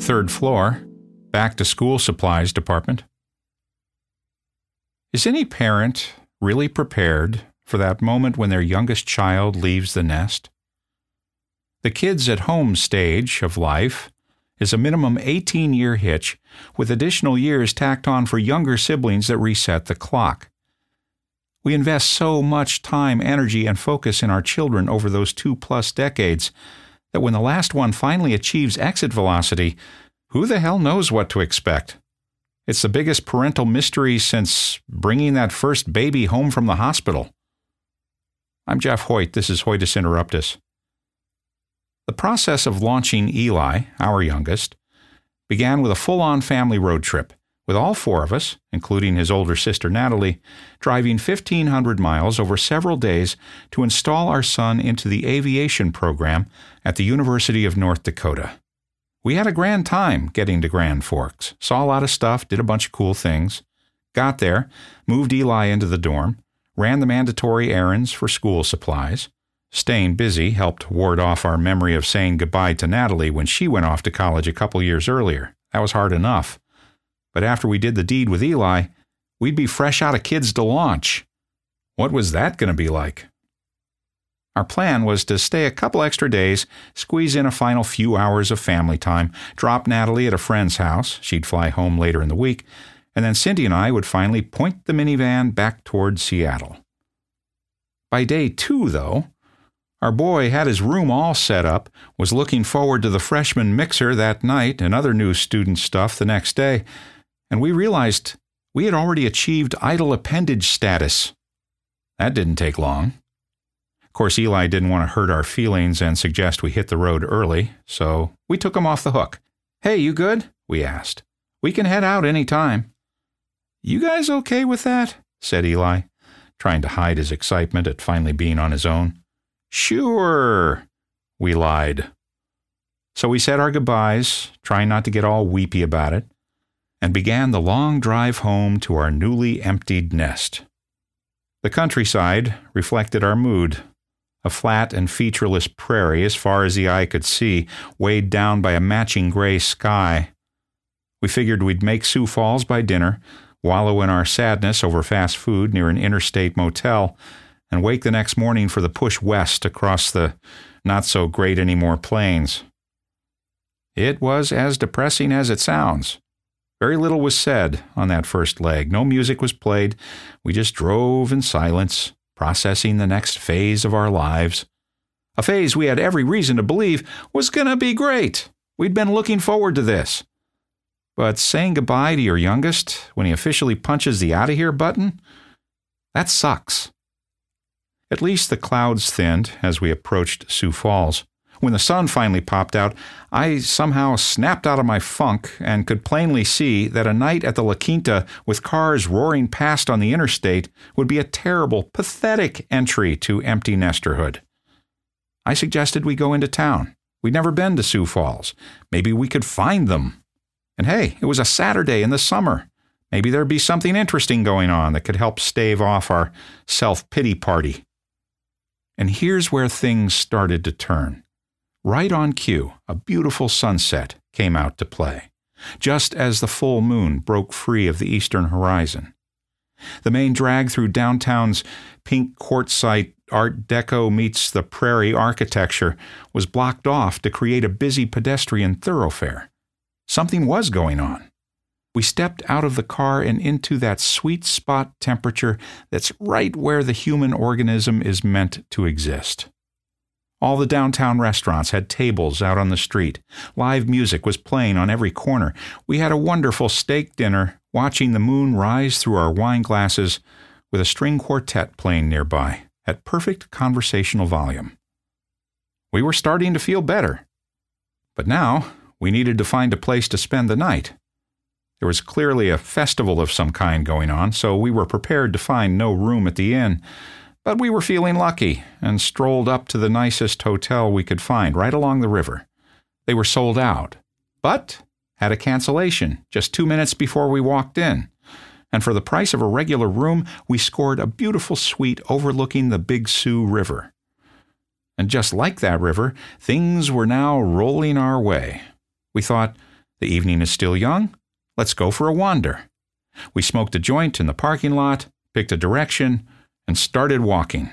Third floor, back to school supplies department. Is any parent really prepared for that moment when their youngest child leaves the nest? The kids at home stage of life is a minimum 18 year hitch with additional years tacked on for younger siblings that reset the clock. We invest so much time, energy, and focus in our children over those two plus decades that when the last one finally achieves exit velocity, who the hell knows what to expect? It's the biggest parental mystery since bringing that first baby home from the hospital. I'm Jeff Hoyt. This is Hoytus Interruptus. The process of launching Eli, our youngest, began with a full on family road trip, with all four of us, including his older sister Natalie, driving 1,500 miles over several days to install our son into the aviation program at the University of North Dakota. We had a grand time getting to Grand Forks, saw a lot of stuff, did a bunch of cool things. Got there, moved Eli into the dorm, ran the mandatory errands for school supplies. Staying busy helped ward off our memory of saying goodbye to Natalie when she went off to college a couple years earlier. That was hard enough. But after we did the deed with Eli, we'd be fresh out of kids to launch. What was that going to be like? Our plan was to stay a couple extra days, squeeze in a final few hours of family time, drop Natalie at a friend's house, she'd fly home later in the week, and then Cindy and I would finally point the minivan back toward Seattle. By day two, though, our boy had his room all set up, was looking forward to the freshman mixer that night and other new student stuff the next day, and we realized we had already achieved idle appendage status. That didn't take long. Of course, Eli didn't want to hurt our feelings and suggest we hit the road early, so we took him off the hook. Hey, you good? we asked. We can head out any time. You guys okay with that? said Eli, trying to hide his excitement at finally being on his own. Sure, we lied. So we said our goodbyes, trying not to get all weepy about it, and began the long drive home to our newly emptied nest. The countryside reflected our mood a flat and featureless prairie as far as the eye could see, weighed down by a matching gray sky. We figured we'd make Sioux Falls by dinner, wallow in our sadness over fast food near an interstate motel, and wake the next morning for the push west across the not so great anymore plains. It was as depressing as it sounds. Very little was said on that first leg. No music was played. We just drove in silence, processing the next phase of our lives. A phase we had every reason to believe was going to be great. We'd been looking forward to this. But saying goodbye to your youngest when he officially punches the out of here button? That sucks. At least the clouds thinned as we approached Sioux Falls. When the sun finally popped out, I somehow snapped out of my funk and could plainly see that a night at the La Quinta with cars roaring past on the interstate would be a terrible, pathetic entry to empty nesterhood. I suggested we go into town. We'd never been to Sioux Falls. Maybe we could find them. And hey, it was a Saturday in the summer. Maybe there'd be something interesting going on that could help stave off our self pity party. And here's where things started to turn. Right on cue, a beautiful sunset came out to play, just as the full moon broke free of the eastern horizon. The main drag through downtown's pink quartzite Art Deco meets the prairie architecture was blocked off to create a busy pedestrian thoroughfare. Something was going on. We stepped out of the car and into that sweet spot temperature that's right where the human organism is meant to exist. All the downtown restaurants had tables out on the street. Live music was playing on every corner. We had a wonderful steak dinner, watching the moon rise through our wine glasses with a string quartet playing nearby at perfect conversational volume. We were starting to feel better. But now we needed to find a place to spend the night. There was clearly a festival of some kind going on, so we were prepared to find no room at the inn. But we were feeling lucky and strolled up to the nicest hotel we could find right along the river. They were sold out, but had a cancellation just two minutes before we walked in. And for the price of a regular room, we scored a beautiful suite overlooking the Big Sioux River. and just like that river, things were now rolling our way. We thought, the evening is still young. Let's go for a wander. We smoked a joint in the parking lot, picked a direction, and started walking.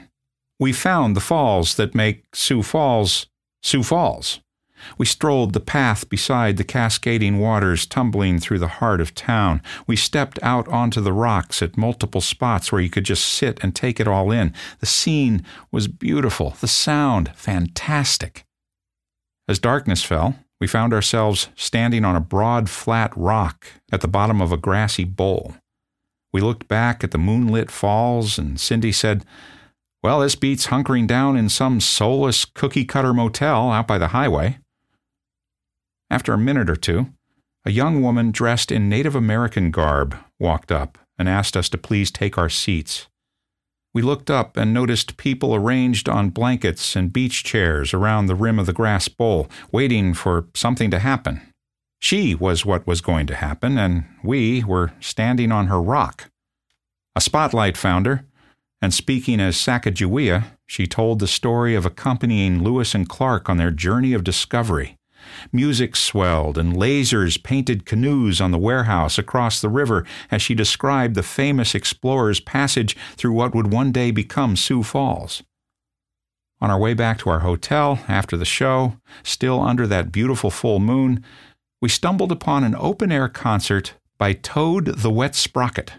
We found the falls that make Sioux Falls Sioux Falls. We strolled the path beside the cascading waters tumbling through the heart of town. We stepped out onto the rocks at multiple spots where you could just sit and take it all in. The scene was beautiful, the sound fantastic. As darkness fell, we found ourselves standing on a broad, flat rock at the bottom of a grassy bowl. We looked back at the moonlit falls, and Cindy said, Well, this beats hunkering down in some soulless cookie cutter motel out by the highway. After a minute or two, a young woman dressed in Native American garb walked up and asked us to please take our seats. We looked up and noticed people arranged on blankets and beach chairs around the rim of the grass bowl, waiting for something to happen. She was what was going to happen, and we were standing on her rock. A spotlight found her, and speaking as Sacagawea, she told the story of accompanying Lewis and Clark on their journey of discovery. Music swelled, and lasers painted canoes on the warehouse across the river as she described the famous explorer's passage through what would one day become Sioux Falls. On our way back to our hotel after the show, still under that beautiful full moon, we stumbled upon an open air concert by Toad the Wet Sprocket.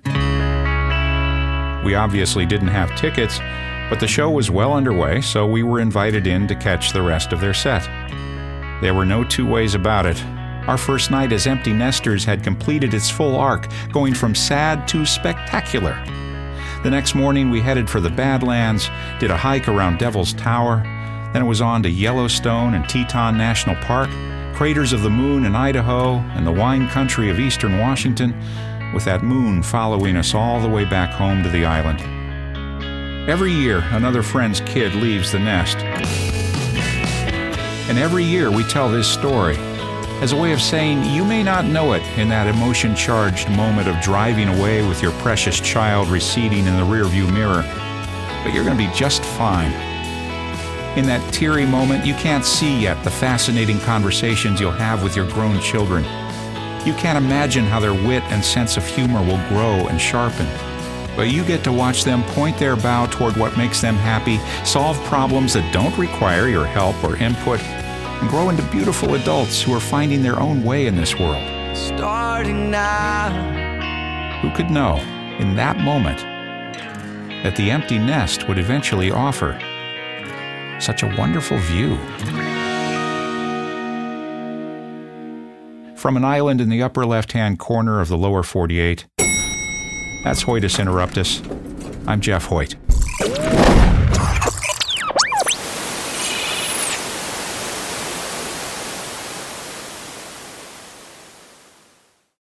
We obviously didn't have tickets, but the show was well underway, so we were invited in to catch the rest of their set. There were no two ways about it. Our first night as empty nesters had completed its full arc, going from sad to spectacular. The next morning, we headed for the Badlands, did a hike around Devil's Tower, then it was on to Yellowstone and Teton National Park, craters of the moon in Idaho, and the wine country of eastern Washington, with that moon following us all the way back home to the island. Every year, another friend's kid leaves the nest. And every year we tell this story as a way of saying you may not know it in that emotion charged moment of driving away with your precious child receding in the rearview mirror, but you're going to be just fine. In that teary moment, you can't see yet the fascinating conversations you'll have with your grown children. You can't imagine how their wit and sense of humor will grow and sharpen. But you get to watch them point their bow toward what makes them happy, solve problems that don't require your help or input, and grow into beautiful adults who are finding their own way in this world. Starting now. Who could know, in that moment, that the empty nest would eventually offer such a wonderful view? From an island in the upper left hand corner of the lower 48, that's Hoytus Interruptus. I'm Jeff Hoyt.